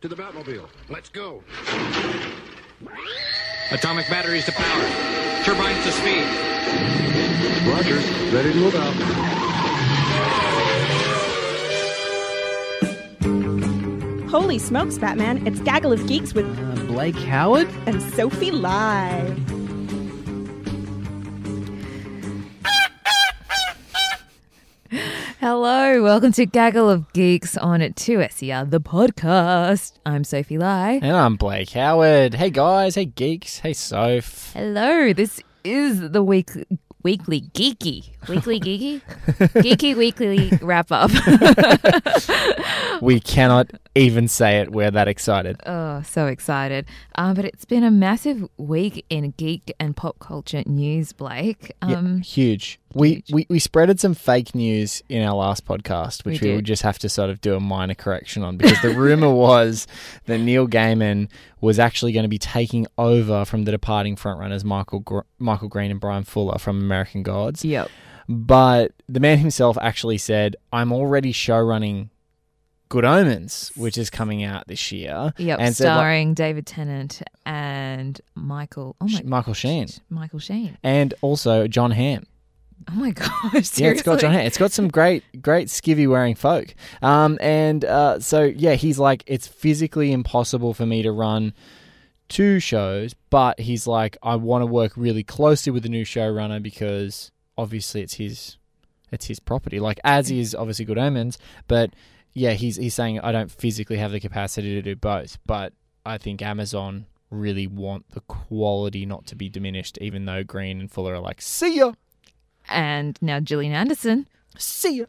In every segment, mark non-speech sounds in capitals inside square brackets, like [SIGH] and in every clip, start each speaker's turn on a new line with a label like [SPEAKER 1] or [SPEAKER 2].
[SPEAKER 1] To the Batmobile. Let's go.
[SPEAKER 2] Atomic batteries to power. Turbines to speed.
[SPEAKER 1] Roger. Ready to move out.
[SPEAKER 3] Holy smokes, Batman. It's Gaggle of Geeks with uh,
[SPEAKER 4] Blake Howard?
[SPEAKER 3] and Sophie Lai.
[SPEAKER 5] Hello, welcome to Gaggle of Geeks on 2SER, the podcast. I'm Sophie Lai.
[SPEAKER 4] And I'm Blake Howard. Hey guys, hey geeks, hey Soph.
[SPEAKER 5] Hello, this is the week weekly geeky weekly geeky [LAUGHS] geeky weekly wrap up. [LAUGHS]
[SPEAKER 4] We cannot even say it. We're that excited.
[SPEAKER 5] oh, so excited! Um, but it's been a massive week in geek and pop culture news, Blake.
[SPEAKER 4] Yeah,
[SPEAKER 5] Um,
[SPEAKER 4] huge. We, we we spreaded some fake news in our last podcast, which
[SPEAKER 5] We
[SPEAKER 4] we, would just have to sort of do a minor correction on because the rumor [LAUGHS] was that Neil Gaiman was actually going to be taking over from the departing frontrunners Michael Gr- Michael Green and Bryan Fuller from American Gods.
[SPEAKER 5] yep.
[SPEAKER 4] But the man himself actually said, "I'm already showrunning Good Omens, which is coming out this year."
[SPEAKER 5] Yep,
[SPEAKER 4] and said, like,
[SPEAKER 5] starring David Tennant and Michael. Oh my,
[SPEAKER 4] Michael Sheen,
[SPEAKER 5] Michael Sheen.
[SPEAKER 4] and also Jon Hamm.
[SPEAKER 5] Oh my [LAUGHS] gosh!
[SPEAKER 4] Yeah, it's got
[SPEAKER 5] Jon?
[SPEAKER 4] Hamm. It's got some great, great skivvy wearing folk. Um, and uh, so yeah, he's like, it's physically impossible for me to run two shows, but he's like, I want to work really closely with the new showrunner because obviously it's his, it's his property. Like as is obviously Good Omens, but yeah, he's he's saying I don't physically have the capacity to do both, but I think Amazon really want the quality not to be diminished, even though Green and Fuller are like, see ya,
[SPEAKER 5] And now Gillian Anderson,
[SPEAKER 4] see ya.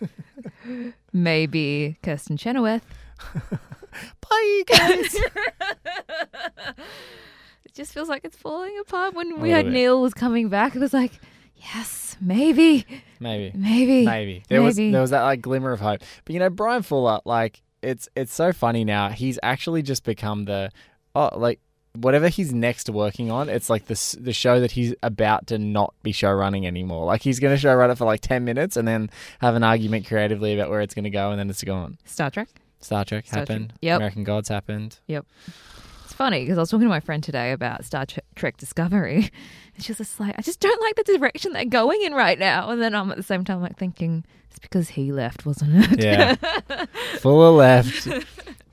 [SPEAKER 4] [LAUGHS]
[SPEAKER 5] maybe Kristin Chenoweth. [LAUGHS]
[SPEAKER 4] Bye, guys. [LAUGHS]
[SPEAKER 5] It just feels like it's falling apart. When we
[SPEAKER 4] bit.
[SPEAKER 5] Neil was coming back, it was like, yes, maybe,
[SPEAKER 4] Maybe,
[SPEAKER 5] maybe,
[SPEAKER 4] maybe there was there was that like glimmer of hope. But you know, Bryan Fuller, like it's it's so funny now. He's actually just become the oh like whatever he's next working on. It's like the the show that he's about to not be show running anymore. Like he's going to show run it for like ten minutes and then have an argument creatively about where it's going to go, and then it's gone.
[SPEAKER 5] Star Trek.
[SPEAKER 4] Star Trek
[SPEAKER 5] Star Trek.
[SPEAKER 4] happened.
[SPEAKER 5] Yep.
[SPEAKER 4] American Gods happened. Yep.
[SPEAKER 5] It's funny because I was talking to my friend today about Star Trek Discovery, and she was just like, I just don't like the direction they're going in right now. And then I'm at the same time like thinking, it's because he left, wasn't it?
[SPEAKER 4] Yeah. [LAUGHS] Fuller left.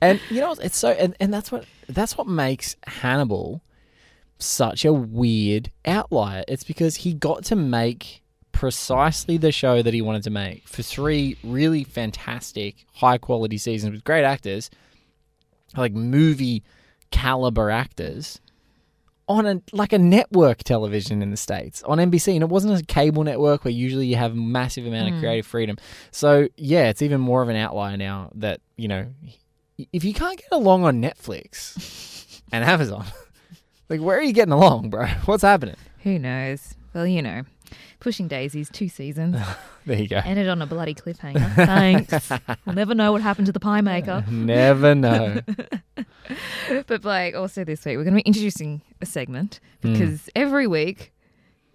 [SPEAKER 4] And you know it's so and, and that's what that's what makes Hannibal such a weird outlier. It's because he got to make precisely the show that he wanted to make for three really fantastic, high quality seasons with great actors, like movie caliber actors. On a like a network television in the states on NBC, and it wasn't a cable network where usually you have massive amount of mm. creative freedom. So yeah, it's even more of an outlier now that you know if you can't get along on Netflix [LAUGHS] and Amazon, [LAUGHS] like where are you getting along, bro? What's happening?
[SPEAKER 5] Who knows? Well, you know, Pushing Daisies, two seasons, [LAUGHS]
[SPEAKER 4] There you go.
[SPEAKER 5] ended on a bloody cliffhanger. Thanks. [LAUGHS] we'll never know what happened to the pie maker. [LAUGHS]
[SPEAKER 4] Never know.
[SPEAKER 5] But Blake, also this week, we're going to be introducing a segment
[SPEAKER 4] Hmm.
[SPEAKER 5] because every week,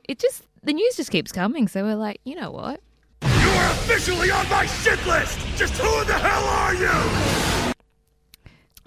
[SPEAKER 5] it just the news just keeps coming. So we're like, you know what?
[SPEAKER 6] You are officially on my shit list! Just who the hell are you?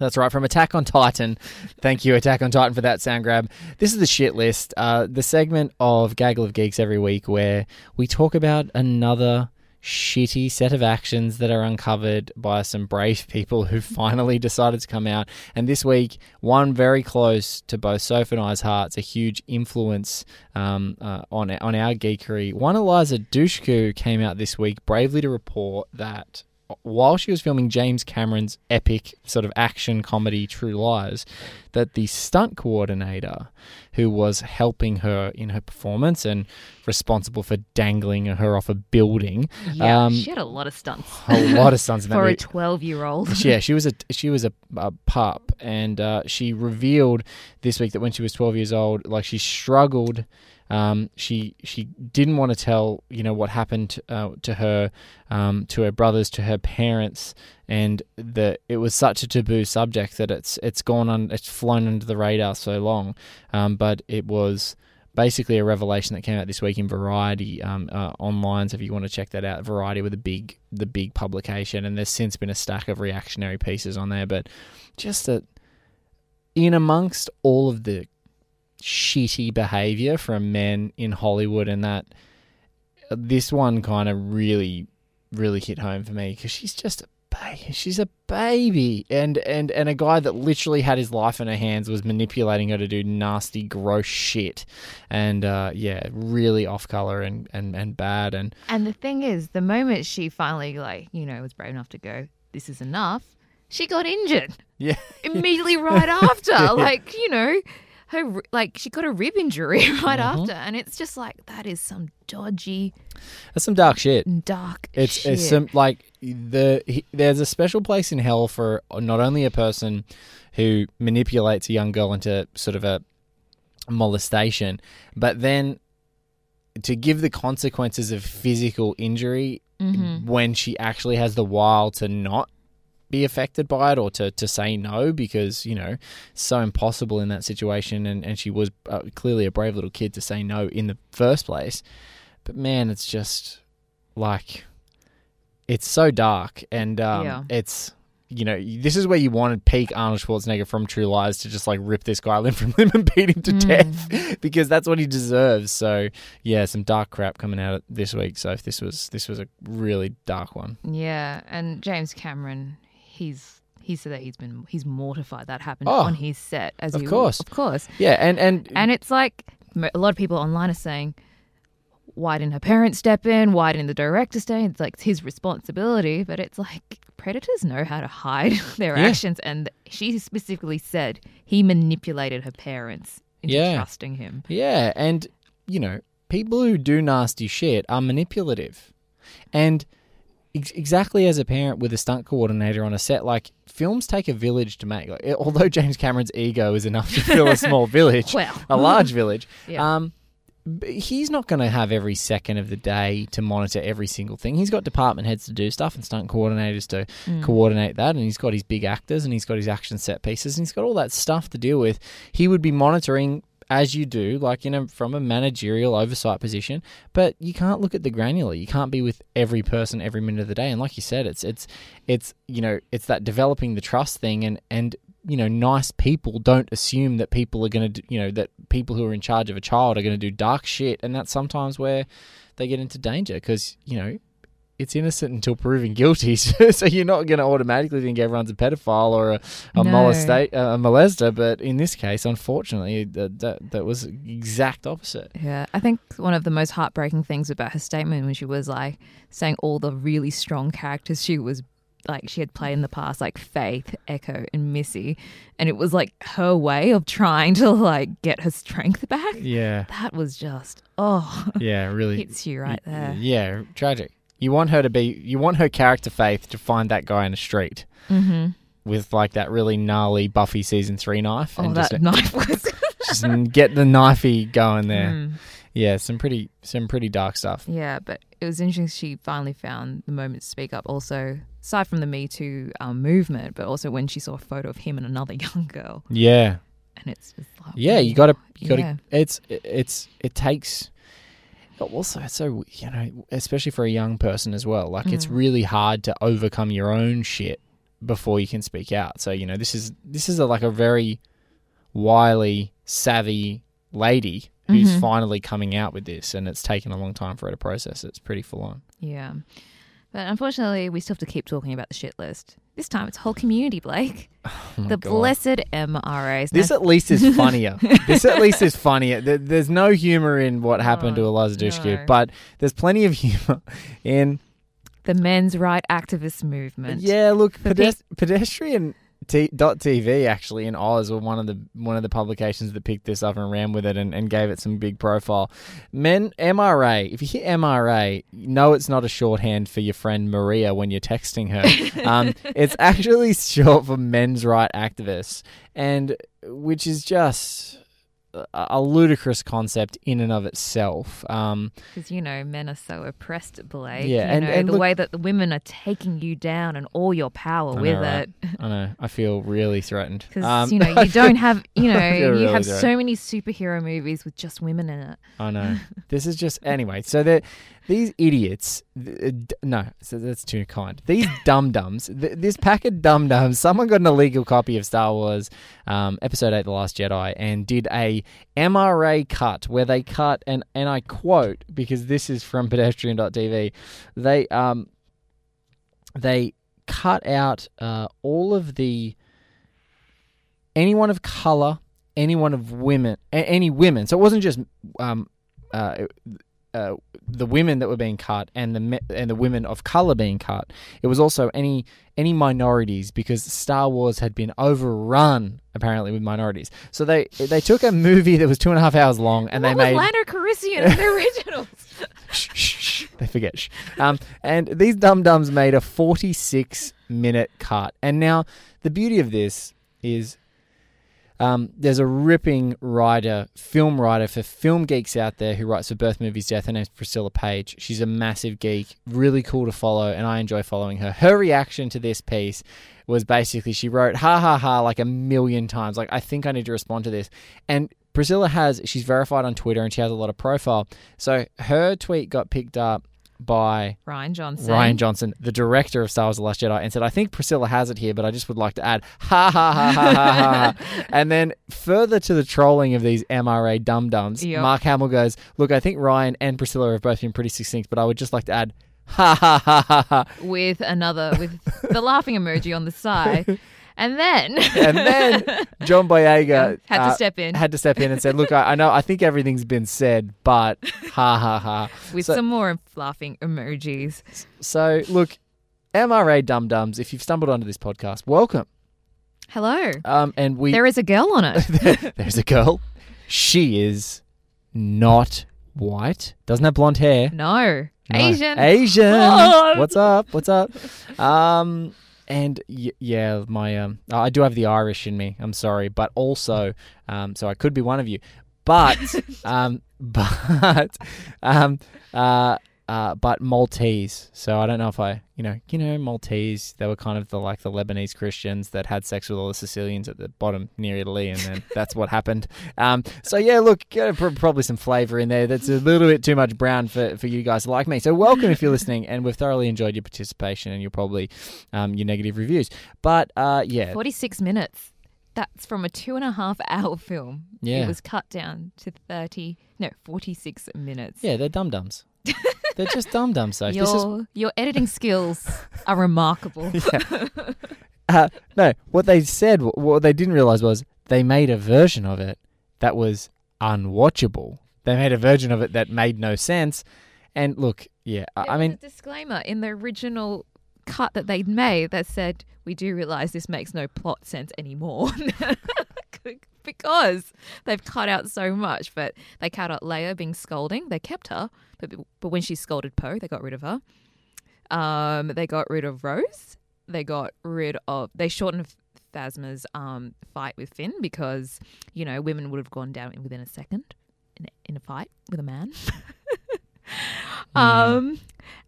[SPEAKER 4] That's right, from Attack on Titan. Thank you, Attack on Titan, for that sound grab. This is the shit list, uh, the segment of Gaggle of Geeks every week where we talk about another shitty set of actions that are uncovered by some brave people who [LAUGHS] finally decided to come out. And this week, one very close to both Soph and I's hearts, a huge influence um, uh, on on our geekery. One Eliza Dushku came out this week bravely to report that while she was filming James Cameron's epic sort of action comedy True Lies, that the stunt coordinator who was helping her in her performance and responsible for dangling her off a building,
[SPEAKER 5] Yeah,
[SPEAKER 4] um,
[SPEAKER 5] she had a lot of stunts
[SPEAKER 4] a lot of stunts [LAUGHS]
[SPEAKER 5] for a twelve-year-old.
[SPEAKER 4] yeah, she was a she was a, a pup, and uh, she revealed this week that when she was twelve years old, like she struggled. Um, she she didn't want to tell you know what happened uh, to her, um, to her brothers, to her parents, and the it was such a taboo subject that it's it's gone on it's flown under the radar so long. Um, but it was basically a revelation that came out this week in Variety um, uh, online. So if you want to check that out, Variety with the big the big publication, and there's since been a stack of reactionary pieces on there. But just that in amongst all of the shitty behavior from men in Hollywood, and that this one kind of really really hit home for me because she's just a baby. She's a baby, and and and a guy that literally had his life in her hands was manipulating her to do nasty, gross shit, and uh, yeah, really off color and and and bad. And
[SPEAKER 5] And the thing is, the moment she finally, like, you know, was brave enough to go, this is enough, she got injured
[SPEAKER 4] yeah,
[SPEAKER 5] immediately right after. [LAUGHS] Like, you know, her, like, she got a rib injury [LAUGHS] right
[SPEAKER 4] Mm-hmm.
[SPEAKER 5] after. And it's just like, that is some dodgy,
[SPEAKER 4] that's some dark shit.
[SPEAKER 5] dark
[SPEAKER 4] It's
[SPEAKER 5] shit.
[SPEAKER 4] it's some like the he, there's a special place in hell for not only a person who manipulates a young girl into sort of a molestation, but then to give the consequences of physical injury
[SPEAKER 5] Mm-hmm.
[SPEAKER 4] when she actually has the wile to not be affected by it or to, to say no because you know so impossible in that situation and, and she was uh, clearly a brave little kid to say no in the first place. But man it's just like it's so dark and um,
[SPEAKER 5] Yeah.
[SPEAKER 4] it's you know this is where you wanted peak Arnold Schwarzenegger from True Lies to just like rip this guy limb [LAUGHS] from limb and beat him to death [LAUGHS] because that's what he deserves. So yeah some dark crap coming out this week. So if this was this was a really dark one.
[SPEAKER 5] Yeah, and James Cameron, he's he said that he's been he's mortified that happened
[SPEAKER 4] Oh,
[SPEAKER 5] on his set. As
[SPEAKER 4] of
[SPEAKER 5] he,
[SPEAKER 4] course.
[SPEAKER 5] of course,
[SPEAKER 4] yeah and and
[SPEAKER 5] and it's like a lot of people online are saying, why didn't her parents step in? Why didn't the director stay? in? It's like it's his responsibility, but it's like predators know how to hide [LAUGHS] their
[SPEAKER 4] Yeah.
[SPEAKER 5] actions, and she specifically said he manipulated her parents into
[SPEAKER 4] Yeah.
[SPEAKER 5] trusting him.
[SPEAKER 4] Yeah, and you know, people who do nasty shit are manipulative, and ex- exactly as a parent with a stunt coordinator on a set, like films take a village to make. Like, [LAUGHS] although James Cameron's ego is enough to fill a small [LAUGHS] village,
[SPEAKER 5] Well.
[SPEAKER 4] a large village, [LAUGHS]
[SPEAKER 5] Yeah.
[SPEAKER 4] um. He's not going to have every second of the day to monitor every single thing. He's got department heads to do stuff and stunt coordinators to coordinate that, and he's got his big actors and he's got his action set pieces and he's got all that stuff to deal with. He would be monitoring as you do, like in a from a managerial oversight position, but you can't look at the granular. You can't be with every person every minute of the day. And like you said, it's it's it's you know it's that developing the trust thing, and and you know nice people don't assume that people are going to you know that people who are in charge of a child are going to do dark shit, and that's sometimes where they get into danger because you know it's innocent until proven guilty. [LAUGHS] so you're not going to automatically think everyone's a pedophile or a, a,
[SPEAKER 5] No.
[SPEAKER 4] molesta- a molester. But in this case, unfortunately, that, that, that was exact opposite.
[SPEAKER 5] Yeah, I think one of the most heartbreaking things about her statement when she was like saying all the really strong characters she was like she had played in the past, like Faith, Echo, and Missy, and it was like her way of trying to like get her strength back.
[SPEAKER 4] Yeah,
[SPEAKER 5] That was just oh,
[SPEAKER 4] yeah, really
[SPEAKER 5] hits you right there.
[SPEAKER 4] Yeah, tragic. You want her to be, you want her character Faith to find that guy in the street
[SPEAKER 5] Mm-hmm.
[SPEAKER 4] with like that really gnarly Buffy season three knife,
[SPEAKER 5] Oh,
[SPEAKER 4] and
[SPEAKER 5] that
[SPEAKER 4] just,
[SPEAKER 5] knife was. [LAUGHS] [LAUGHS]
[SPEAKER 4] just get the knifey going there.
[SPEAKER 5] Mm.
[SPEAKER 4] Yeah, some pretty, some pretty dark stuff.
[SPEAKER 5] Yeah, but it was interesting. She finally found the moment to speak up. Also, aside from the Me Too um, movement, but also when she saw a photo of him and another [LAUGHS] young girl,
[SPEAKER 4] Yeah,
[SPEAKER 5] and it's just like,
[SPEAKER 4] yeah. You got to, you got to.
[SPEAKER 5] Yeah.
[SPEAKER 4] It's, it's, it takes. But also, it's so you know, especially for a young person as well. Like, it's mm. really hard to overcome your own shit before you can speak out. So you know, this is this is a, like a very wily, savvy lady who's mm-hmm. finally coming out with this, and it's taken a long time for her to process. It's pretty full on.
[SPEAKER 5] Yeah. But unfortunately, we still have to keep talking about the shit list. This time it's whole community, Blake. [LAUGHS] Oh the
[SPEAKER 4] God.
[SPEAKER 5] blessed MRAs.
[SPEAKER 4] This at least is [LAUGHS] funnier. this at least is funnier. There's no humor in what happened to oh, Eliza Dushku,
[SPEAKER 5] no.
[SPEAKER 4] but there's plenty of humor in.
[SPEAKER 5] the men's right activist movement.
[SPEAKER 4] Yeah, look, pedest- pedestrian. T- dot TV actually in Oz were one of the one of the publications that picked this up and ran with it and, and gave it some big profile. Men MRA, if you hear MRA, know it's not a shorthand for your friend Maria when you're texting her. [LAUGHS] um, it's actually short for men's right activists, and which is just a, ludicrous concept in and of itself. Um,
[SPEAKER 5] Because you know, men are so oppressed, Blake.
[SPEAKER 4] Yeah,
[SPEAKER 5] you
[SPEAKER 4] and-
[SPEAKER 5] know,
[SPEAKER 4] and
[SPEAKER 5] the
[SPEAKER 4] look-
[SPEAKER 5] way that the women are taking you down and all your power
[SPEAKER 4] know,
[SPEAKER 5] with
[SPEAKER 4] right?
[SPEAKER 5] it.
[SPEAKER 4] I know. I feel really threatened. [LAUGHS]
[SPEAKER 5] Because
[SPEAKER 4] Um,
[SPEAKER 5] you know, you don't have, [LAUGHS] you know, you
[SPEAKER 4] really
[SPEAKER 5] have
[SPEAKER 4] threatened.
[SPEAKER 5] so many superhero movies with just women in it.
[SPEAKER 4] I know. [LAUGHS] This is just anyway. So that these idiots, uh, no, that's too kind. These [LAUGHS] dum dums, th- this pack of dum dums. Someone got an illegal copy of Star Wars, um, Episode Eight: The Last Jedi, and did a MRA cut where they cut and and I quote because this is from [LAUGHS] Pedestrian.tv. They um they cut out uh, all of the anyone of color, anyone of women, any women. So it wasn't just um, uh, uh, the women that were being cut and the me- and the women of color being cut. It was also any any minorities because Star Wars had been overrun apparently with minorities. So they they took a movie that was two and a half hours long and
[SPEAKER 5] what
[SPEAKER 4] they made
[SPEAKER 5] Lando Calrissian in the originals? [LAUGHS]
[SPEAKER 4] shh, shh, shh, they forget. Shh. Um, and these dum dums made a 46 minute cut. And now the beauty of this is um, there's a ripping writer, film writer for film geeks out there who writes for Birth Movies Death. Her name's Priscilla Page. She's a massive geek, really cool to follow, and I enjoy following her. Her reaction to this piece was basically she wrote ha ha ha like a million times. Like, I think I need to respond to this. And Priscilla has, she's verified on Twitter and she has a lot of profile. So her tweet got picked up by
[SPEAKER 5] Rian Johnson.
[SPEAKER 4] Rian Johnson, the director of Star Wars: The Last Jedi, and said, "I think Priscilla has it here, but I just would like to add ha ha ha ha ha ha." ha." [LAUGHS] and then further to the trolling of these MRA dum dums,
[SPEAKER 5] Yep.
[SPEAKER 4] Mark Hamill goes, "Look, I think Ryan and Priscilla have both been pretty succinct, but I would just like to add." Ha ha ha ha ha.
[SPEAKER 5] with another with the laughing emoji on the side, [LAUGHS] and then
[SPEAKER 4] And then [LAUGHS] John Boyega
[SPEAKER 5] Had to
[SPEAKER 4] uh,
[SPEAKER 5] step in.
[SPEAKER 4] Had to step in and said, "Look, I, I know, I think everything's been said, but [LAUGHS] ha ha ha."
[SPEAKER 5] with
[SPEAKER 4] So-
[SPEAKER 5] some more laughing emojis.
[SPEAKER 4] So, look, MRA dum dums. If you've stumbled onto this podcast, welcome.
[SPEAKER 5] Hello,
[SPEAKER 4] Um, and we
[SPEAKER 5] there is a girl on it. [LAUGHS]
[SPEAKER 4] there's a girl. She is not white. Doesn't have blonde hair.
[SPEAKER 5] No,
[SPEAKER 4] No.
[SPEAKER 5] Asian.
[SPEAKER 4] Asian.
[SPEAKER 5] Oh.
[SPEAKER 4] What's up? What's up? Um, and y- yeah, my um, I do have the Irish in me. I'm sorry, but also, um, so I could be one of you, but [LAUGHS] um, [LAUGHS] but um, uh. Uh, but Maltese, so I don't know if I, you know, you know, Maltese. They were kind of the like the Lebanese Christians that had sex with all the Sicilians at the bottom near Italy, and then [LAUGHS] that's what happened. Um, so yeah, look, probably some flavour in there. That's a little bit too much brown for, for you guys like me. So welcome if you're listening, and we've thoroughly enjoyed your participation and your probably um, your negative reviews. But uh, yeah,
[SPEAKER 5] Forty-six minutes. That's from a two and a half hour film.
[SPEAKER 4] Yeah.
[SPEAKER 5] it was cut down to thirty. No, forty-six minutes.
[SPEAKER 4] yeah, they're dum dums. [LAUGHS] they're just dum dums. So
[SPEAKER 5] Your
[SPEAKER 4] is
[SPEAKER 5] your editing skills are remarkable. [LAUGHS]
[SPEAKER 4] uh, no. What they said, what they didn't realize was they made a version of it that was unwatchable. They made a version of it that made no sense. And look, yeah, I, I mean,
[SPEAKER 5] disclaimer in the original cut that they'd made that said, "We do realize this makes no plot sense anymore." [LAUGHS] [LAUGHS] Because they've cut out so much, but they cut out Leia being scolding. They kept her, but but when she scolded Poe, they got rid of her. Um, they got rid of Rose. They got rid of. They shortened Phasma's um fight with Finn because you know women would have gone down within a second in a, in a fight with a man. [LAUGHS] Um,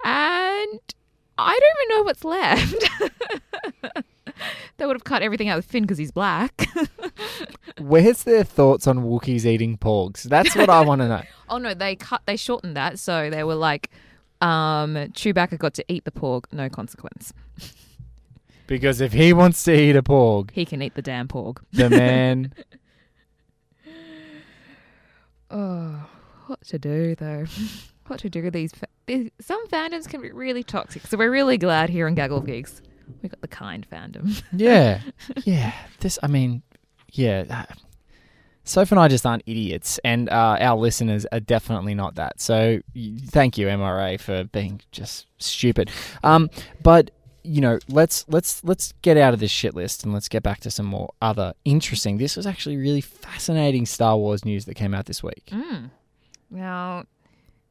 [SPEAKER 5] and I don't even know what's left. [LAUGHS] they would have cut everything out with Finn because he's black. [LAUGHS]
[SPEAKER 4] where's their thoughts on Wookiees eating porgs? That's what I want to know. [LAUGHS]
[SPEAKER 5] oh no, they cut. They shortened that, so they were like, um, Chewbacca got to eat the porg, no consequence.
[SPEAKER 4] Because if he wants to eat a porg,
[SPEAKER 5] He can eat the damn porg.
[SPEAKER 4] the [LAUGHS] man. [SIGHS]
[SPEAKER 5] Oh, what to do though? What to do with these? Fa- these- some fandoms can be really toxic, so we're really glad here on Gaggle of Geeks we got the kind fandom. [LAUGHS]
[SPEAKER 4] Yeah, yeah. This, I mean, yeah. Soph and I just aren't idiots, and uh, our listeners are definitely not that. So, thank you, MRA, for being just stupid. Um, but you know, let's let's let's get out of this shit list and let's get back to some more other interesting. This was actually really fascinating Star Wars news that came out this week.
[SPEAKER 5] Mm. Now,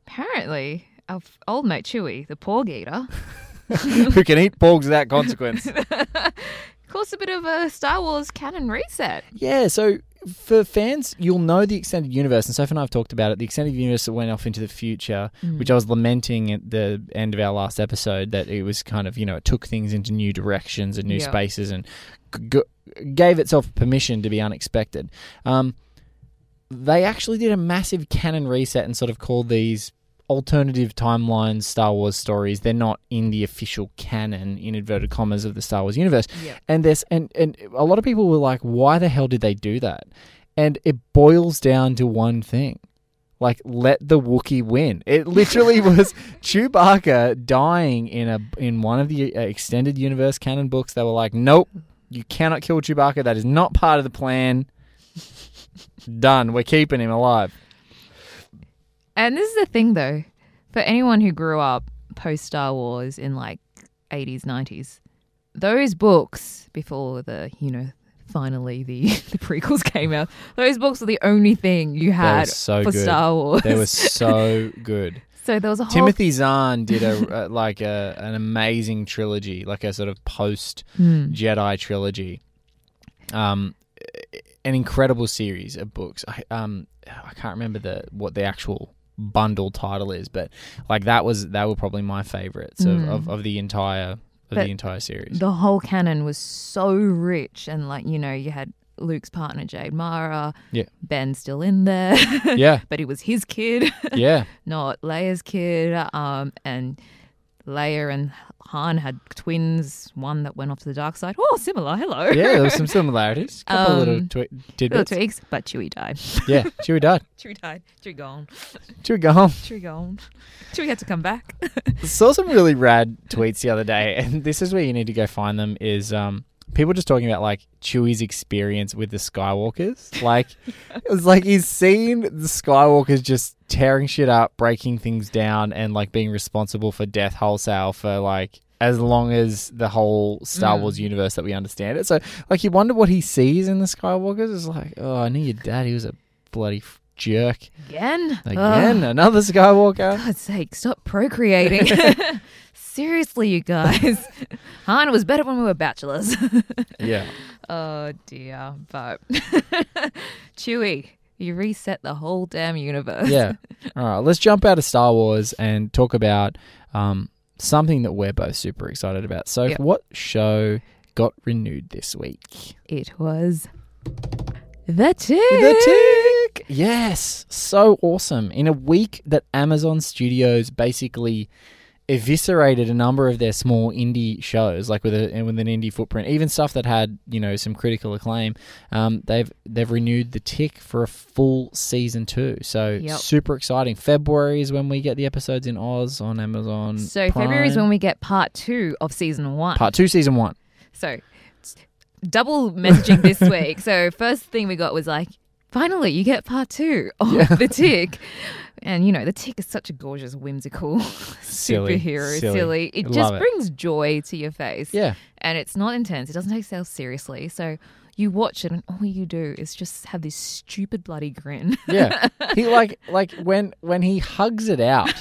[SPEAKER 5] apparently, our old mate Chewie, the porg eater, [LAUGHS] [LAUGHS]
[SPEAKER 4] Who can eat porgs without consequence?
[SPEAKER 5] of [LAUGHS] course, a bit of a Star Wars canon reset.
[SPEAKER 4] Yeah, so for fans, you'll know the extended universe, and Sophie and I have talked about it. The extended universe that went off into the future, which I was lamenting at the end of our last episode, that it was kind of you know it took things into new directions and new
[SPEAKER 5] Yeah.
[SPEAKER 4] spaces and g- g- gave itself permission to be unexpected. Um, they actually did a massive canon reset and sort of called these alternative timelines Star Wars stories. They're not in the official canon in inverted commas of the Star Wars universe.
[SPEAKER 5] Yeah.
[SPEAKER 4] And there's and and a lot of people were like, why the hell did they do that? And it boils down to one thing. Like let the Wookiee win. It [LAUGHS] literally was Chewbacca dying in a in one of the uh, extended universe canon books. They were like, "Nope, you cannot kill Chewbacca. That is not part of the plan." [LAUGHS] Done. We're keeping him alive.
[SPEAKER 5] And this is the thing, though, for anyone who grew up post Star Wars in like 80s, 90s, those books before the, you know, finally the, [LAUGHS] the prequels came out, those books were the only thing you had
[SPEAKER 4] so
[SPEAKER 5] for
[SPEAKER 4] good.
[SPEAKER 5] Star Wars.
[SPEAKER 4] They were [LAUGHS] so good.
[SPEAKER 5] so there was a whole.
[SPEAKER 4] Timothy Zahn did a uh, like a an amazing trilogy, like a sort of post
[SPEAKER 5] Hmm.
[SPEAKER 4] Jedi trilogy. Um, an incredible series of books. I um I can't remember the what the actual bundle title is, but like that was that were probably my favorites of, of, of the entire of.
[SPEAKER 5] But
[SPEAKER 4] the entire series.
[SPEAKER 5] the whole canon was so rich and like you know you had luke's partner jade mara
[SPEAKER 4] Yeah.
[SPEAKER 5] ben still in there
[SPEAKER 4] yeah, [LAUGHS]
[SPEAKER 5] but it was his kid
[SPEAKER 4] yeah, [LAUGHS]
[SPEAKER 5] not leia's kid um and leia and han had twins one that went off to the dark side oh similar hello
[SPEAKER 4] yeah. There was some [LAUGHS] similarities. A couple of little
[SPEAKER 5] Um,
[SPEAKER 4] twi-
[SPEAKER 5] little
[SPEAKER 4] tidbits.
[SPEAKER 5] tweaks but chewie died
[SPEAKER 4] yeah, [LAUGHS] Chewie died.
[SPEAKER 5] chewie died chewie gone
[SPEAKER 4] Chewie go home.
[SPEAKER 5] chewie gone chewie had to come back
[SPEAKER 4] saw some really rad tweets the other day, and this is where you need to go find them. Is um, people just talking about like Chewie's experience with the Skywalkers? Like [LAUGHS] it was like he's seen the Skywalkers just tearing shit up, breaking things down, and like being responsible for death wholesale for like as long as the whole Star mm. Wars universe that we understand it. So like you wonder what he sees in the Skywalkers. It's like oh, I knew your dad. He was a bloody f- jerk
[SPEAKER 5] again
[SPEAKER 4] again.
[SPEAKER 5] Ugh.
[SPEAKER 4] Another Skywalker.
[SPEAKER 5] God's sake, stop procreating. [LAUGHS] Seriously, you guys. [LAUGHS] Han was better when we were bachelors. [LAUGHS]
[SPEAKER 4] Yeah.
[SPEAKER 5] oh dear. But Chewie, you reset the whole damn universe.
[SPEAKER 4] yeah. [LAUGHS] All right. Let's jump out of Star Wars and talk about um, something that we're both super excited about. So,
[SPEAKER 5] Yep.
[SPEAKER 4] what show got renewed this week?
[SPEAKER 5] It was The Tick.
[SPEAKER 4] The Tick. Yes. So awesome. In a week that Amazon Studios basically eviscerated a number of their small indie shows, like with a with an indie footprint, even stuff that had you know some critical acclaim. Um, they've they've renewed the Tick for a full season two, so
[SPEAKER 5] Yep.
[SPEAKER 4] super exciting. February is when we get the episodes in Oz on Amazon.
[SPEAKER 5] So February is when we get part two of season one.
[SPEAKER 4] part two, season one.
[SPEAKER 5] So double messaging this [LAUGHS] week. So first thing we got was like, finally, you get part two [LAUGHS] of the Tick. And you know, the Tick is such a gorgeous, whimsical [LAUGHS]
[SPEAKER 4] Silly,
[SPEAKER 5] superhero.
[SPEAKER 4] silly.
[SPEAKER 5] Silly. It just
[SPEAKER 4] it.
[SPEAKER 5] brings joy to your face.
[SPEAKER 4] Yeah.
[SPEAKER 5] And it's not intense. It doesn't take itself seriously. So you watch it and all you do is just have this stupid bloody grin. [LAUGHS]
[SPEAKER 4] Yeah, he like like when when he hugs it out.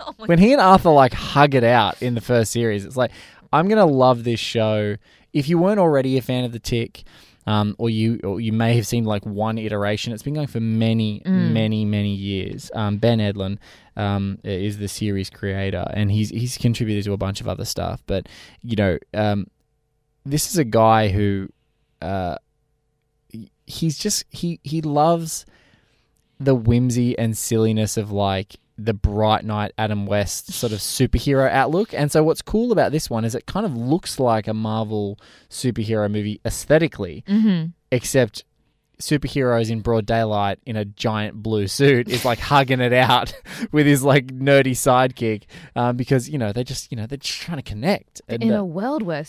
[SPEAKER 5] Oh
[SPEAKER 4] when he and Arthur like hug it out in the first series, it's like I'm gonna love this show. If you weren't already a fan of the Tick, um, or you or you may have seen like one iteration, it's been going for many many many years. Um, ben Edlund um, is the series creator, and he's he's contributed to a bunch of other stuff. But you know, um, this is a guy who uh, he's just he he loves the whimsy and silliness of like the bright night Adam West sort of superhero outlook. And so what's cool about this one is it kind of looks like a Marvel superhero movie aesthetically,
[SPEAKER 5] mm-hmm.
[SPEAKER 4] except superheroes in broad daylight in a giant blue suit is like hugging it out [LAUGHS] with his like nerdy sidekick um, because you know they're just you know they're just trying to connect and
[SPEAKER 5] In a world where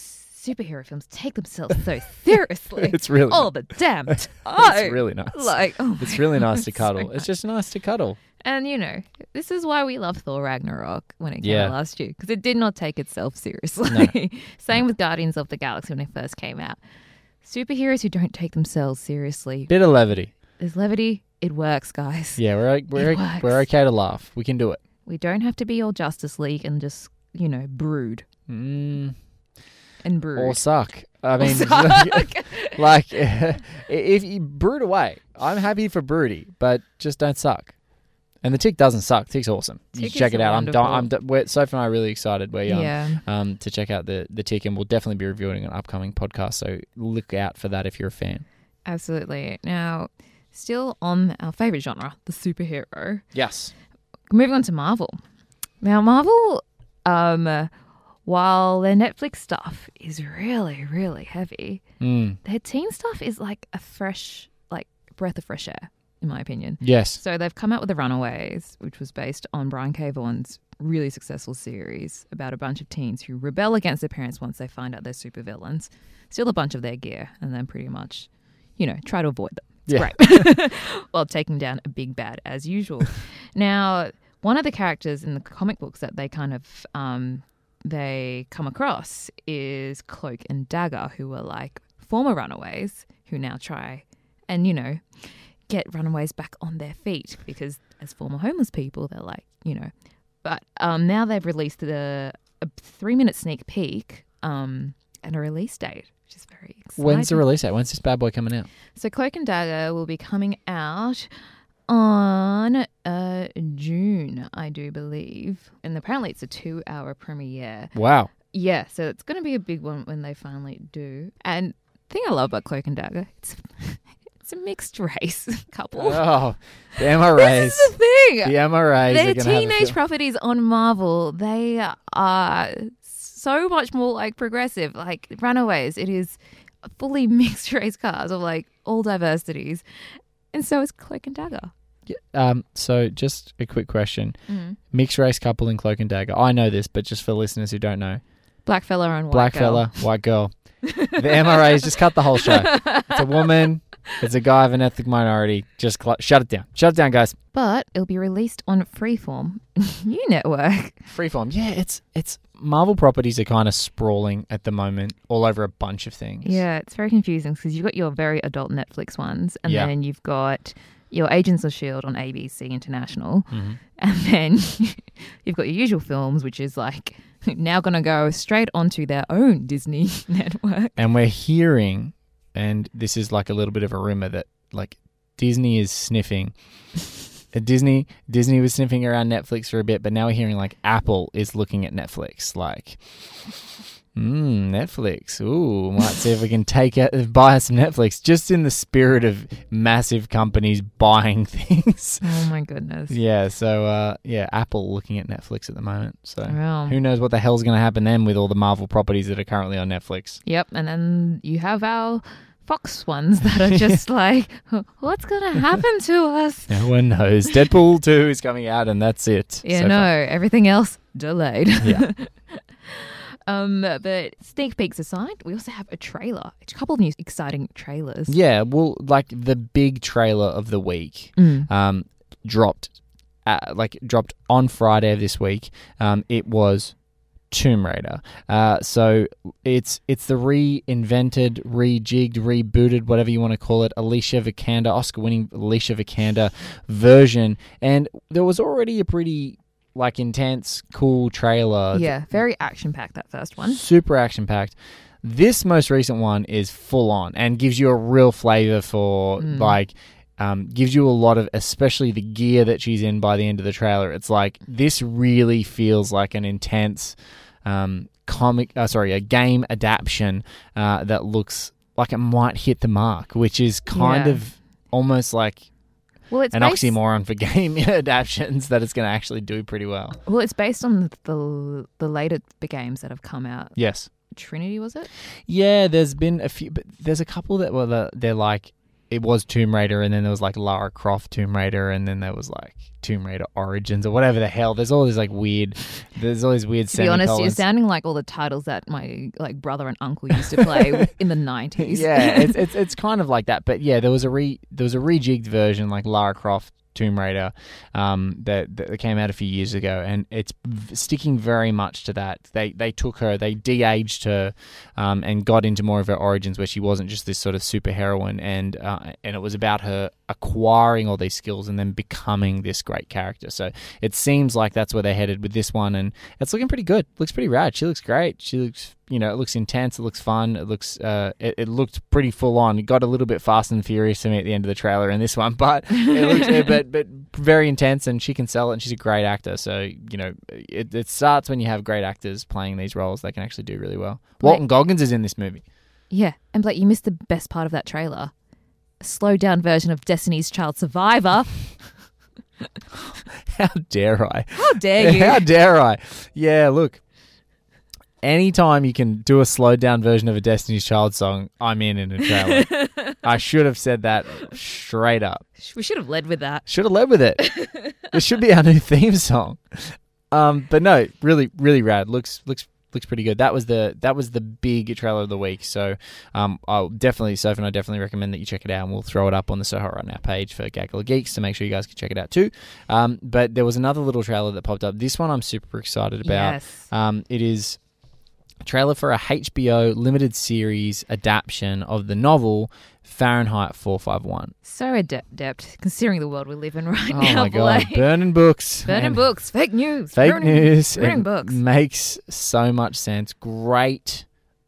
[SPEAKER 5] superhero films take themselves so [LAUGHS] seriously
[SPEAKER 4] it's really
[SPEAKER 5] all the [LAUGHS] damn time.
[SPEAKER 4] it's really nice
[SPEAKER 5] like oh
[SPEAKER 4] it's really
[SPEAKER 5] God,
[SPEAKER 4] nice to
[SPEAKER 5] it's so
[SPEAKER 4] cuddle it's just nice to cuddle
[SPEAKER 5] And you know, this is why we love Thor Ragnarok when it came
[SPEAKER 4] Yeah.
[SPEAKER 5] out last year because it did not take itself seriously. [LAUGHS] Same with Guardians of the Galaxy when it first came out. Superheroes who don't take themselves seriously.
[SPEAKER 4] bit of levity
[SPEAKER 5] There's levity. It works, guys.
[SPEAKER 4] yeah we're we're
[SPEAKER 5] works.
[SPEAKER 4] we're okay to laugh we can do it
[SPEAKER 5] We don't have to be all Justice League and just you know brood
[SPEAKER 4] mm.
[SPEAKER 5] And brood.
[SPEAKER 4] or suck. I mean,
[SPEAKER 5] suck. [LAUGHS]
[SPEAKER 4] like, [LAUGHS] [LAUGHS] if you brood away, I'm happy for Broody, but just don't suck. And the tick doesn't suck. Tick's awesome. you
[SPEAKER 5] Tick
[SPEAKER 4] should check it out. I'm, di- I'm di- we're, Sophie and I are really excited. We're young
[SPEAKER 5] Yeah.
[SPEAKER 4] um, to check out the the tick, and we'll definitely be reviewing an upcoming podcast. So look out for that if you're a fan.
[SPEAKER 5] Absolutely. Now, still on our favorite genre, the superhero.
[SPEAKER 4] Yes.
[SPEAKER 5] Moving on to Marvel. Now, Marvel, um, while their Netflix stuff is really, really heavy,
[SPEAKER 4] Mm.
[SPEAKER 5] their teen stuff is like a fresh, like breath of fresh air, in my opinion.
[SPEAKER 4] Yes.
[SPEAKER 5] So they've come out with The Runaways, which was based on Brian K. Vaughan's really successful series about a bunch of teens who rebel against their parents once they find out they're supervillains, steal a bunch of their gear, and then pretty much, you know, try to avoid them. It's
[SPEAKER 4] Yeah.
[SPEAKER 5] great. [LAUGHS] While taking down a big bad as usual. [LAUGHS] now, one of the characters in the comic books that they kind of um, they come across is Cloak and Dagger, who were like former runaways who now try and you know get runaways back on their feet because as former homeless people they're like you know but um, now they've released the a three minute sneak peek um, and a release date which is very exciting
[SPEAKER 4] When's the release date? When's this bad boy coming out?
[SPEAKER 5] so cloak and dagger will be coming out on uh, june i do believe and apparently it's a two hour premiere
[SPEAKER 4] Wow.
[SPEAKER 5] yeah, so it's going to be a big one when they finally do. And the thing I love about Cloak and Dagger, it's [LAUGHS] it's a mixed race [LAUGHS] couple.
[SPEAKER 4] Oh, the MRAs. [LAUGHS]
[SPEAKER 5] this is the thing.
[SPEAKER 4] the MRAs. are
[SPEAKER 5] Their
[SPEAKER 4] gonna have a
[SPEAKER 5] teenage properties on Marvel, they are so much more like progressive. Like Runaways, it is fully mixed race cars of like all diversities. And so is Cloak and Dagger.
[SPEAKER 4] Um, so just a quick question:
[SPEAKER 5] Mm.
[SPEAKER 4] mixed race couple in Cloak and Dagger. I know this, but just for listeners who don't know,
[SPEAKER 5] Black fella and white
[SPEAKER 4] black
[SPEAKER 5] girl.
[SPEAKER 4] fella, white girl. [LAUGHS] the MRAs just cut the whole show. It's a woman. It's a guy of an ethnic minority. Just cl- shut it down. Shut it down, guys.
[SPEAKER 5] But it'll be released on Freeform, [LAUGHS] new network.
[SPEAKER 4] Freeform. Yeah, it's it's Marvel properties are kind of sprawling at the moment, all over a bunch of things.
[SPEAKER 5] Yeah, it's very confusing because you've got your very adult Netflix ones, and
[SPEAKER 4] Yeah.
[SPEAKER 5] then you've got your Agents of S.H.I.E.L.D. On ABC International,
[SPEAKER 4] Mhm.
[SPEAKER 5] and then [LAUGHS] you've got your usual films, which is like [LAUGHS] now going to go straight onto their own Disney [LAUGHS] network.
[SPEAKER 4] And we're hearing, and this is like a little bit of a rumor that like Disney is sniffing. Disney Disney was sniffing around Netflix for a bit, but now we're hearing like Apple is looking at Netflix. Like, mm, Netflix. Ooh, might see if we can take it, [LAUGHS] buy some Netflix. Just in the spirit of massive companies buying [LAUGHS] things.
[SPEAKER 5] Oh my goodness.
[SPEAKER 4] yeah. So uh, yeah, Apple looking at Netflix at the moment. So
[SPEAKER 5] Wow.
[SPEAKER 4] who knows what the hell's going to happen then with all the Marvel properties that are currently on Netflix.
[SPEAKER 5] Yep, and then you have our Fox ones that are just [LAUGHS] like, what's going to happen to us?
[SPEAKER 4] No one knows. Deadpool 2 is coming out, and that's it.
[SPEAKER 5] Yeah,
[SPEAKER 4] so
[SPEAKER 5] no,
[SPEAKER 4] far.
[SPEAKER 5] everything else delayed.
[SPEAKER 4] Yeah.
[SPEAKER 5] Um, but sneak peeks aside, we also have a trailer, a couple of new exciting trailers.
[SPEAKER 4] Yeah, well, like the big trailer of the week
[SPEAKER 5] Mm.
[SPEAKER 4] um, dropped, uh, like dropped on Friday of this week. Um, it was Tomb Raider. Uh, so it's it's the reinvented, rejigged, rebooted, whatever you want to call it, Alicia Vikander, Oscar-winning Alicia Vikander version, and there was already a pretty like intense, cool trailer.
[SPEAKER 5] Yeah, very action packed that first one.
[SPEAKER 4] super action packed. This most recent one is full on and gives you a real flavor for
[SPEAKER 5] Mm.
[SPEAKER 4] like um, gives you a lot of especially the gear that she's in by the end of the trailer. It's like this really feels like an intense um, comic, uh, sorry, a game adaptation uh, that looks like it might hit the mark, which is kind
[SPEAKER 5] Yeah.
[SPEAKER 4] of almost like
[SPEAKER 5] Well, it's
[SPEAKER 4] an
[SPEAKER 5] based,
[SPEAKER 4] oxymoron for [LAUGHS] game adaptations that it's going to actually do pretty well.
[SPEAKER 5] Well, it's based on the, the the later games that have come out.
[SPEAKER 4] Yes.
[SPEAKER 5] Trinity was it?
[SPEAKER 4] Yeah, there's been a few, but there's a couple that were the, they're like it was Tomb Raider, and then there was like Lara Croft Tomb Raider, and then there was like Tomb Raider Origins or whatever the hell. There's all these like weird, there's all these weird.
[SPEAKER 5] To be honest, you're sounding like all the titles that my like brother and uncle used to play [LAUGHS] in the nineties.
[SPEAKER 4] yeah, it's, it's it's kind of like that. But yeah, there was a re there was a rejigged version like Lara Croft Tomb Raider um, that, that came out a few years ago, and it's sticking very much to that. They they took her, they de-aged her, um, and got into more of her origins where she wasn't just this sort of super heroine, and uh, and it was about her acquiring all these skills and then becoming this great character. So it seems like that's where they're headed with this one, and it's looking pretty good. Looks pretty rad. She looks great. She looks, you know, it looks intense. It looks fun. It looks, uh, it, it looked pretty full on. It got a little bit fast and furious to me at the end of the trailer in this one, [LAUGHS] but it looks, uh, but but very intense, and she can sell it. And she's a great actor. So you know, it, it starts when you have great actors playing these roles. They can actually do really well. Walton Goggins is in this movie.
[SPEAKER 5] Yeah, and Blake, you missed the best part of that trailer. Slowed down version of Destiny's Child Survivor. [LAUGHS]
[SPEAKER 4] How dare I?
[SPEAKER 5] How dare you?
[SPEAKER 4] How dare I? Yeah, look. Anytime you can do a slowed down version of a Destiny's Child song, I'm in in a trailer. [LAUGHS] I should have said that straight up.
[SPEAKER 5] we should have led with that.
[SPEAKER 4] Should have led with it. [LAUGHS] this should be our new theme song. Um, but no, really, really rad. Looks looks looks pretty good. That was the that was the big trailer of the week. So um, I'll definitely, Soph and I definitely recommend that you check it out, and we'll throw it up on the Soho Right Now page for Gaggle of Geeks to make sure you guys can check it out too. Um, but there was another little trailer that popped up. This one I'm super excited about.
[SPEAKER 5] Yes.
[SPEAKER 4] Um, it is a trailer for a HBO limited series adaptation of the novel Fahrenheit 451.
[SPEAKER 5] So adept, considering the world we live in [LAUGHS] right
[SPEAKER 4] Oh
[SPEAKER 5] now.
[SPEAKER 4] my god, burning books. [LAUGHS]
[SPEAKER 5] Burning
[SPEAKER 4] and-
[SPEAKER 5] books, fake news,
[SPEAKER 4] fake
[SPEAKER 5] burning,
[SPEAKER 4] news. [LAUGHS]
[SPEAKER 5] burning books.
[SPEAKER 4] makes so much sense. Great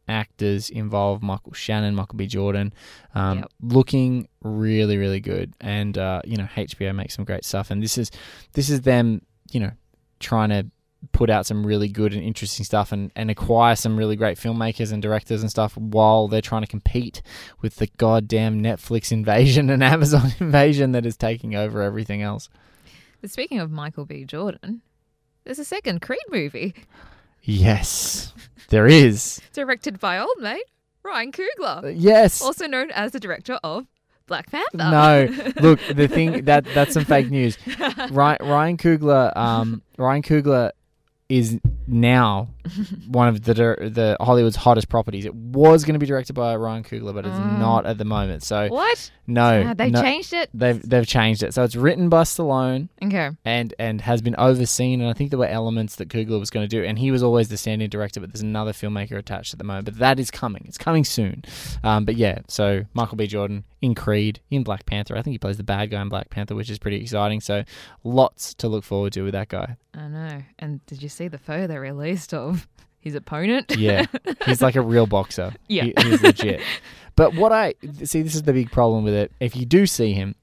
[SPEAKER 4] actors involved. Michael Shannon, Michael B. Jordan, um,
[SPEAKER 5] Yep.
[SPEAKER 4] looking really, really good. And uh, you know, HBO makes some great stuff. And this is this is them, you know, trying to put out some really good and interesting stuff and, and acquire some really great filmmakers and directors and stuff while they're trying to compete with the goddamn Netflix [LAUGHS] invasion and Amazon [LAUGHS] invasion that is taking over everything else.
[SPEAKER 5] But speaking of Michael B. Jordan, there's a second Creed movie
[SPEAKER 4] Yes, there is. [LAUGHS]
[SPEAKER 5] directed by old mate Ryan Coogler,
[SPEAKER 4] Yes.
[SPEAKER 5] also known as the director of Black Panther.
[SPEAKER 4] No, look, the thing that that's some fake news. Ryan, Ryan Coogler, um, Ryan Coogler is now [LAUGHS] one of the the Hollywood's hottest properties. It was going to be directed by Ryan Coogler, but it's not at the moment. So
[SPEAKER 5] What?
[SPEAKER 4] no,
[SPEAKER 5] Ah, they
[SPEAKER 4] no,
[SPEAKER 5] changed it.
[SPEAKER 4] They've they've changed it. So it's written by Stallone
[SPEAKER 5] Okay.
[SPEAKER 4] and and has been overseen. And I think there were elements that Coogler was going to do, and he was always the stand-in director. But there's another filmmaker attached at the moment. But that is coming. It's coming soon. Um, but yeah, so Michael B. Jordan in Creed, in Black Panther. I think he plays the bad guy in Black Panther, which is pretty exciting. So lots to look forward to with that guy.
[SPEAKER 5] I know. And did you see the photo they released of [LAUGHS] his opponent?
[SPEAKER 4] Yeah, [LAUGHS] he's like a real boxer.
[SPEAKER 5] Yeah.
[SPEAKER 4] He- he's legit. [LAUGHS] But what I see, this is the big problem with it. If you do see him,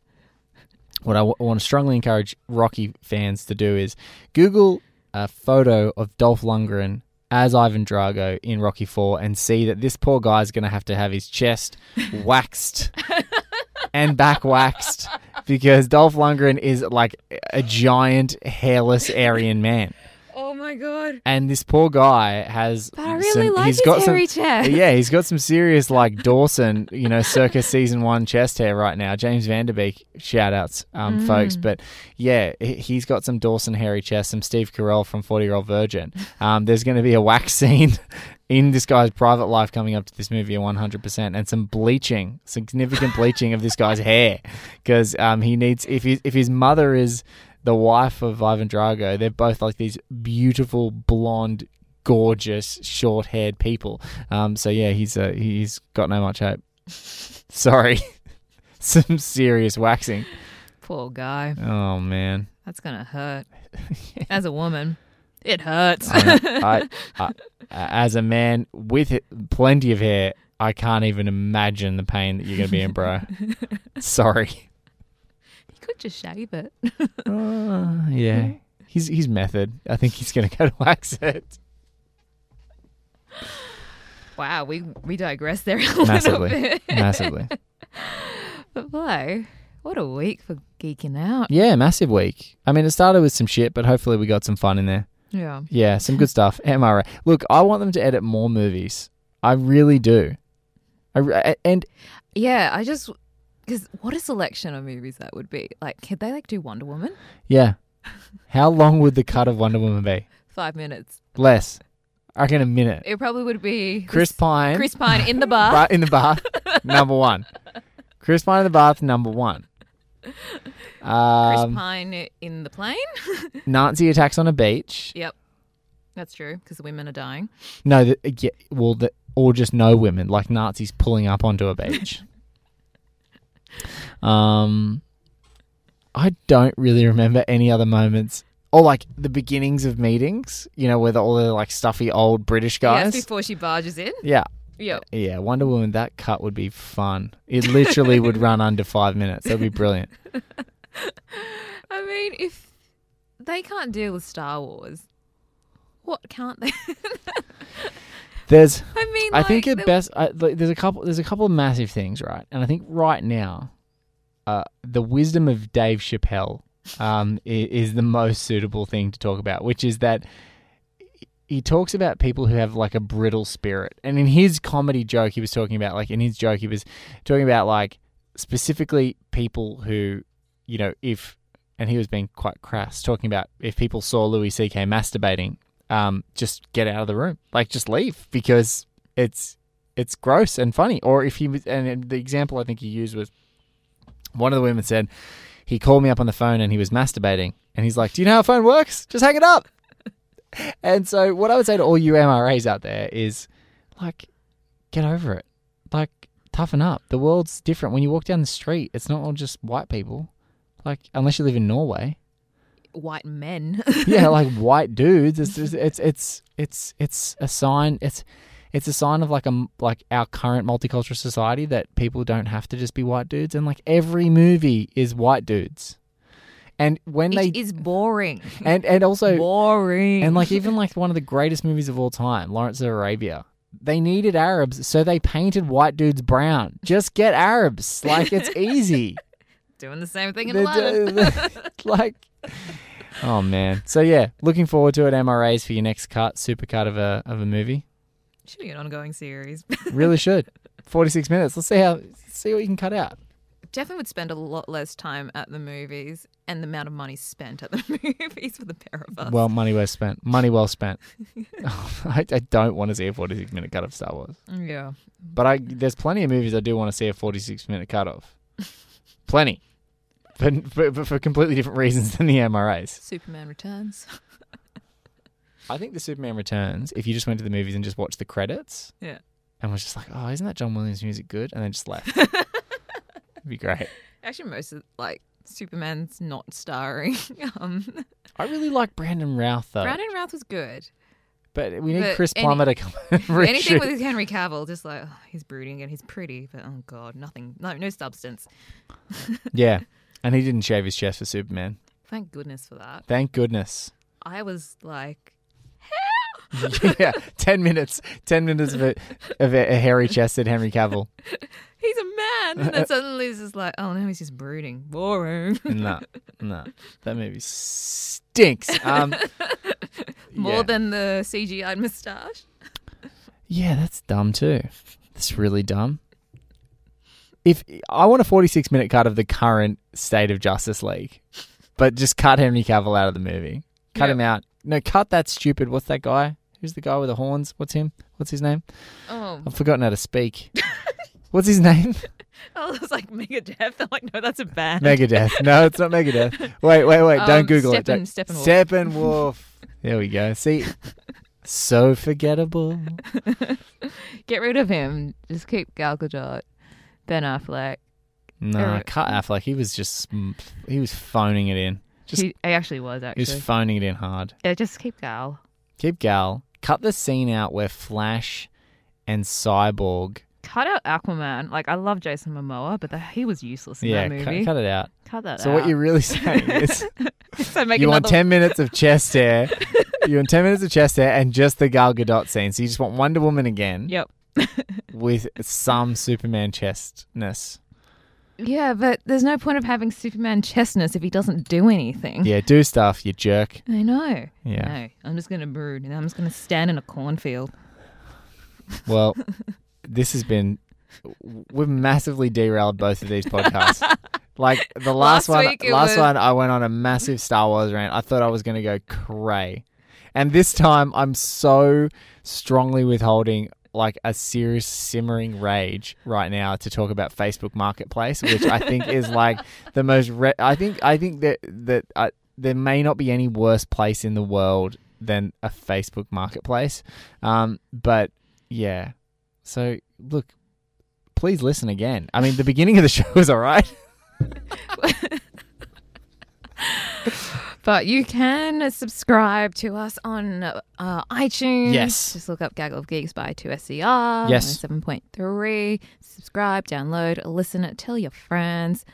[SPEAKER 4] what I w- want to strongly encourage Rocky fans to do is Google a photo of Dolph Lundgren as Ivan Drago in Rocky Four and see that this poor guy's going to have to have his chest waxed and back waxed because Dolph Lundgren is like a giant hairless Aryan man.
[SPEAKER 5] Oh my god.
[SPEAKER 4] And this poor guy has.
[SPEAKER 5] But I really
[SPEAKER 4] some,
[SPEAKER 5] like
[SPEAKER 4] he's
[SPEAKER 5] his
[SPEAKER 4] got
[SPEAKER 5] hairy
[SPEAKER 4] some,
[SPEAKER 5] chest. [LAUGHS]
[SPEAKER 4] Yeah, he's got some [LAUGHS] serious like Dawson, you know, circa season one chest hair right now. James Van Der Beek, shout outs, um,
[SPEAKER 5] Mm.
[SPEAKER 4] folks. But yeah, he- he's got some Dawson hairy chest, some Steve Carell from Forty Year Old Virgin. Um, there's going to be a wax scene [LAUGHS] in this guy's private life coming up to this movie, 100, percent and some bleaching, significant bleaching of this guy's hair because um, he needs if he, if his mother is the wife of Ivan Drago, they're both like these beautiful blonde gorgeous short haired people. Um, so yeah, he's uh, he's got no much hope. [LAUGHS] Sorry, [LAUGHS] some serious waxing.
[SPEAKER 5] Poor guy.
[SPEAKER 4] Oh man,
[SPEAKER 5] That's gonna hurt. As a woman, it hurts.
[SPEAKER 4] I, [LAUGHS] I, I, as a man with plenty of hair, I can't even imagine the pain that you're gonna be in, bro. Sorry.
[SPEAKER 5] Could just shave it. [LAUGHS]
[SPEAKER 4] Uh, yeah, he's he's method. I think he's gonna go to wax it
[SPEAKER 5] Wow, we we digress there a little
[SPEAKER 4] massively,
[SPEAKER 5] bit.
[SPEAKER 4] massively. [LAUGHS]
[SPEAKER 5] But boy, what a week for geeking out.
[SPEAKER 4] Yeah, massive week. I mean, it started with some shit, but hopefully we got some fun in there.
[SPEAKER 5] Yeah.
[SPEAKER 4] Yeah, some good stuff. [LAUGHS] MRA. Look, I want them to edit more movies. I really do. I, and
[SPEAKER 5] Yeah, I just because what a selection of movies that would be. Like, could they like do Wonder Woman?
[SPEAKER 4] yeah, how long would the cut of Wonder Woman be?
[SPEAKER 5] Five minutes.
[SPEAKER 4] Less. I reckon a minute.
[SPEAKER 5] It probably would be
[SPEAKER 4] Chris Pine.
[SPEAKER 5] Chris Pine in the.
[SPEAKER 4] Right in the bath. [LAUGHS] number one. Chris Pine in the bath. Number one.
[SPEAKER 5] Chris
[SPEAKER 4] Um,
[SPEAKER 5] Pine in the plane. [LAUGHS]
[SPEAKER 4] Nazi attacks on a beach.
[SPEAKER 5] yep, that's true because the women are dying.
[SPEAKER 4] No, the, yeah, well, the, or just no women, like Nazis pulling up onto a beach. [LAUGHS] um, I don't really remember any other moments. Or like the beginnings of meetings, you know, with all the like stuffy old British guys.
[SPEAKER 5] Yes, before she barges in.
[SPEAKER 4] yeah.
[SPEAKER 5] Yep.
[SPEAKER 4] Yeah, Wonder Woman, that cut would be fun. It literally would run under five minutes. That'd be brilliant. [LAUGHS]
[SPEAKER 5] I mean, if they can't deal with Star Wars, what can't they? [LAUGHS]
[SPEAKER 4] There's
[SPEAKER 5] I mean,
[SPEAKER 4] I think
[SPEAKER 5] like,
[SPEAKER 4] at
[SPEAKER 5] the-
[SPEAKER 4] best, I, like, there's a couple. There's a couple of massive things, right? And I think right now, uh, the wisdom of Dave Chappelle um, is, is the most suitable thing to talk about, which is that he talks about people who have like a brittle spirit. And in his comedy joke, he was talking about like in his joke, he was talking about like specifically people who, you know, if and he was being quite crass, talking about if people saw Louis C.K. masturbating, um, just get out of the room, like just leave because it's it's gross and funny. Or if he was, and the example I think he used was one of the women said he called me up on the phone and he was masturbating, and he's like, "Do you know how a phone works? Just hang it up." [LAUGHS] and so, what I would say to all you MRAs out there is, like, get over it, like, toughen up. The world's different. When you walk down the street, it's not all just white people. Like, unless you live in Norway,
[SPEAKER 5] white men. [LAUGHS]
[SPEAKER 4] yeah, like [LAUGHS] white dudes. It's just, it's it's it's it's a sign. It's it's a sign of like a like our current multicultural society that people don't have to just be white dudes, and like every movie is white dudes, and when they
[SPEAKER 5] it is boring. [LAUGHS]
[SPEAKER 4] and and also
[SPEAKER 5] boring.
[SPEAKER 4] and like even like one of the greatest movies of all time, Lawrence of Arabia. They needed Arabs, so they painted white dudes brown. Just get Arabs. Like it's easy.
[SPEAKER 5] doing the same thing in
[SPEAKER 4] the- like [LAUGHS] oh man. So yeah looking forward to it mras for your next cut super cut of a of a movie.
[SPEAKER 5] Should be an ongoing series. [LAUGHS]
[SPEAKER 4] really should. 46 minutes. Let's see how see what you can cut out.
[SPEAKER 5] Definitely would spend a lot less time at the movies and the amount of money spent at the [LAUGHS] movies for the pair of us.
[SPEAKER 4] well money well spent. Money well spent. I, I don't want to see a 46 minute cut of star wars.
[SPEAKER 5] Yeah.
[SPEAKER 4] but i there's plenty of movies i do want to see a 46 minute cut of. Plenty but, but, but for completely different reasons than the mras
[SPEAKER 5] Superman Returns. [LAUGHS]
[SPEAKER 4] i think the superman returns if you just went to the movies and just watched the credits
[SPEAKER 5] Yeah.
[SPEAKER 4] and was just like, oh, isn't that John Williams music good? And then just left. [LAUGHS] It'd be great.
[SPEAKER 5] Actually, most of like Superman's not starring. [LAUGHS] um,
[SPEAKER 4] I really like Brandon Routh though,
[SPEAKER 5] Brandon Routh was good.
[SPEAKER 4] but we need
[SPEAKER 5] but
[SPEAKER 4] Chris
[SPEAKER 5] any-
[SPEAKER 4] Plummer to come and
[SPEAKER 5] Anything with Henry Cavill, just like oh, he's brooding and he's pretty, but oh god, nothing, no, no substance.
[SPEAKER 4] yeah, and he didn't shave his chest for Superman.
[SPEAKER 5] Thank goodness for that.
[SPEAKER 4] Thank goodness.
[SPEAKER 5] I was like, [LAUGHS]
[SPEAKER 4] yeah, ten minutes, ten minutes of a of a, a hairy chested Henry Cavill. [LAUGHS]
[SPEAKER 5] he's a man, and then suddenly it's just like, oh no, he's just brooding, boring. [LAUGHS]
[SPEAKER 4] No, no, that movie stinks. Um,
[SPEAKER 5] More
[SPEAKER 4] yeah.
[SPEAKER 5] than the CGI moustache.
[SPEAKER 4] Yeah, that's dumb too. That's really dumb. If I want a 46 minute cut of the current state of Justice League, but just cut Henry Cavill out of the movie. Cut
[SPEAKER 5] Yep.
[SPEAKER 4] him out. No, cut that stupid. What's that guy? Who's the guy with the horns? What's him? What's his name?
[SPEAKER 5] Oh,
[SPEAKER 4] I've forgotten how to speak. [LAUGHS] What's his name? [LAUGHS]
[SPEAKER 5] I was like Megadeth. I'm like, no, that's a band.
[SPEAKER 4] Megadeth. No, it's not Megadeth. [LAUGHS] Wait, wait, wait. Don't
[SPEAKER 5] Um,
[SPEAKER 4] Google it.
[SPEAKER 5] Steppen-
[SPEAKER 4] Don't.
[SPEAKER 5] Steppenwolf.
[SPEAKER 4] Steppenwolf. There we go. See, so forgettable.
[SPEAKER 5] Get rid of him. Just keep Gal Gadot, Ben Affleck.
[SPEAKER 4] No,
[SPEAKER 5] Or-
[SPEAKER 4] cut Affleck. He was just he was phoning it in. Just
[SPEAKER 5] he, he actually was actually.
[SPEAKER 4] he was phoning it in hard.
[SPEAKER 5] yeah, just keep Gal.
[SPEAKER 4] Keep Gal. Cut the scene out where Flash and Cyborg.
[SPEAKER 5] Cut out Aquaman. Like I love Jason Momoa, but the, he was useless in
[SPEAKER 4] Yeah,
[SPEAKER 5] that movie.
[SPEAKER 4] cut it out.
[SPEAKER 5] Cut that
[SPEAKER 4] So
[SPEAKER 5] out.
[SPEAKER 4] what you're really [LAUGHS] saying is [LAUGHS]
[SPEAKER 5] so make
[SPEAKER 4] you want ten minutes of chest hair. [LAUGHS] you want ten minutes of chest hair and just the Gal Gadot scene. So you just want Wonder Woman again
[SPEAKER 5] Yep.
[SPEAKER 4] With some Superman chestness.
[SPEAKER 5] Yeah, but there's no point of having Superman chestness if he doesn't do anything.
[SPEAKER 4] Yeah, do stuff, you jerk.
[SPEAKER 5] I know.
[SPEAKER 4] Yeah.
[SPEAKER 5] No, I'm just gonna brood and I'm just gonna stand in a cornfield.
[SPEAKER 4] Well, this has been we've massively derailed both of these podcasts. [LAUGHS] Like the last,
[SPEAKER 5] Last
[SPEAKER 4] one, last
[SPEAKER 5] was-
[SPEAKER 4] one, I went on a massive Star Wars rant. I thought I was going to go cray, and this time I'm so strongly withholding like a serious simmering rage right now to talk about Facebook Marketplace, which I think is like [LAUGHS] the most. Re- I think I think that that uh, there may not be any worse place in the world than a Facebook Marketplace, um, but yeah. So look, please listen again. I mean, the beginning of the [LAUGHS] show was all right. [LAUGHS]
[SPEAKER 5] But you can subscribe to us on uh, iTunes.
[SPEAKER 4] Yes.
[SPEAKER 5] Just look up Gaggle of Geeks by 2SER.
[SPEAKER 4] Yes.
[SPEAKER 5] 7.3. Subscribe, download, listen tell your friends.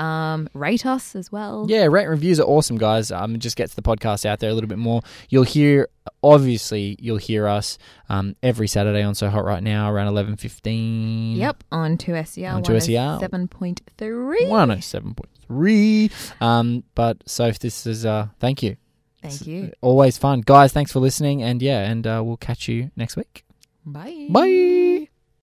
[SPEAKER 5] Um, rate us as well.
[SPEAKER 4] Yeah, rate and reviews are awesome, guys. Um, it just gets the podcast out there a little bit more. You'll hear, obviously, you'll hear us um, every Saturday on So Hot Right Now around eleven fifteen.
[SPEAKER 5] Yep, on 2SER.
[SPEAKER 4] On 2SER.
[SPEAKER 5] 7.3.
[SPEAKER 4] one hundred seven point three. Um, but Soph, this is uh, thank you.
[SPEAKER 5] Thank you.
[SPEAKER 4] Always fun, guys. Thanks for listening, and yeah, and uh, we'll catch you next week.
[SPEAKER 5] Bye.
[SPEAKER 4] Bye.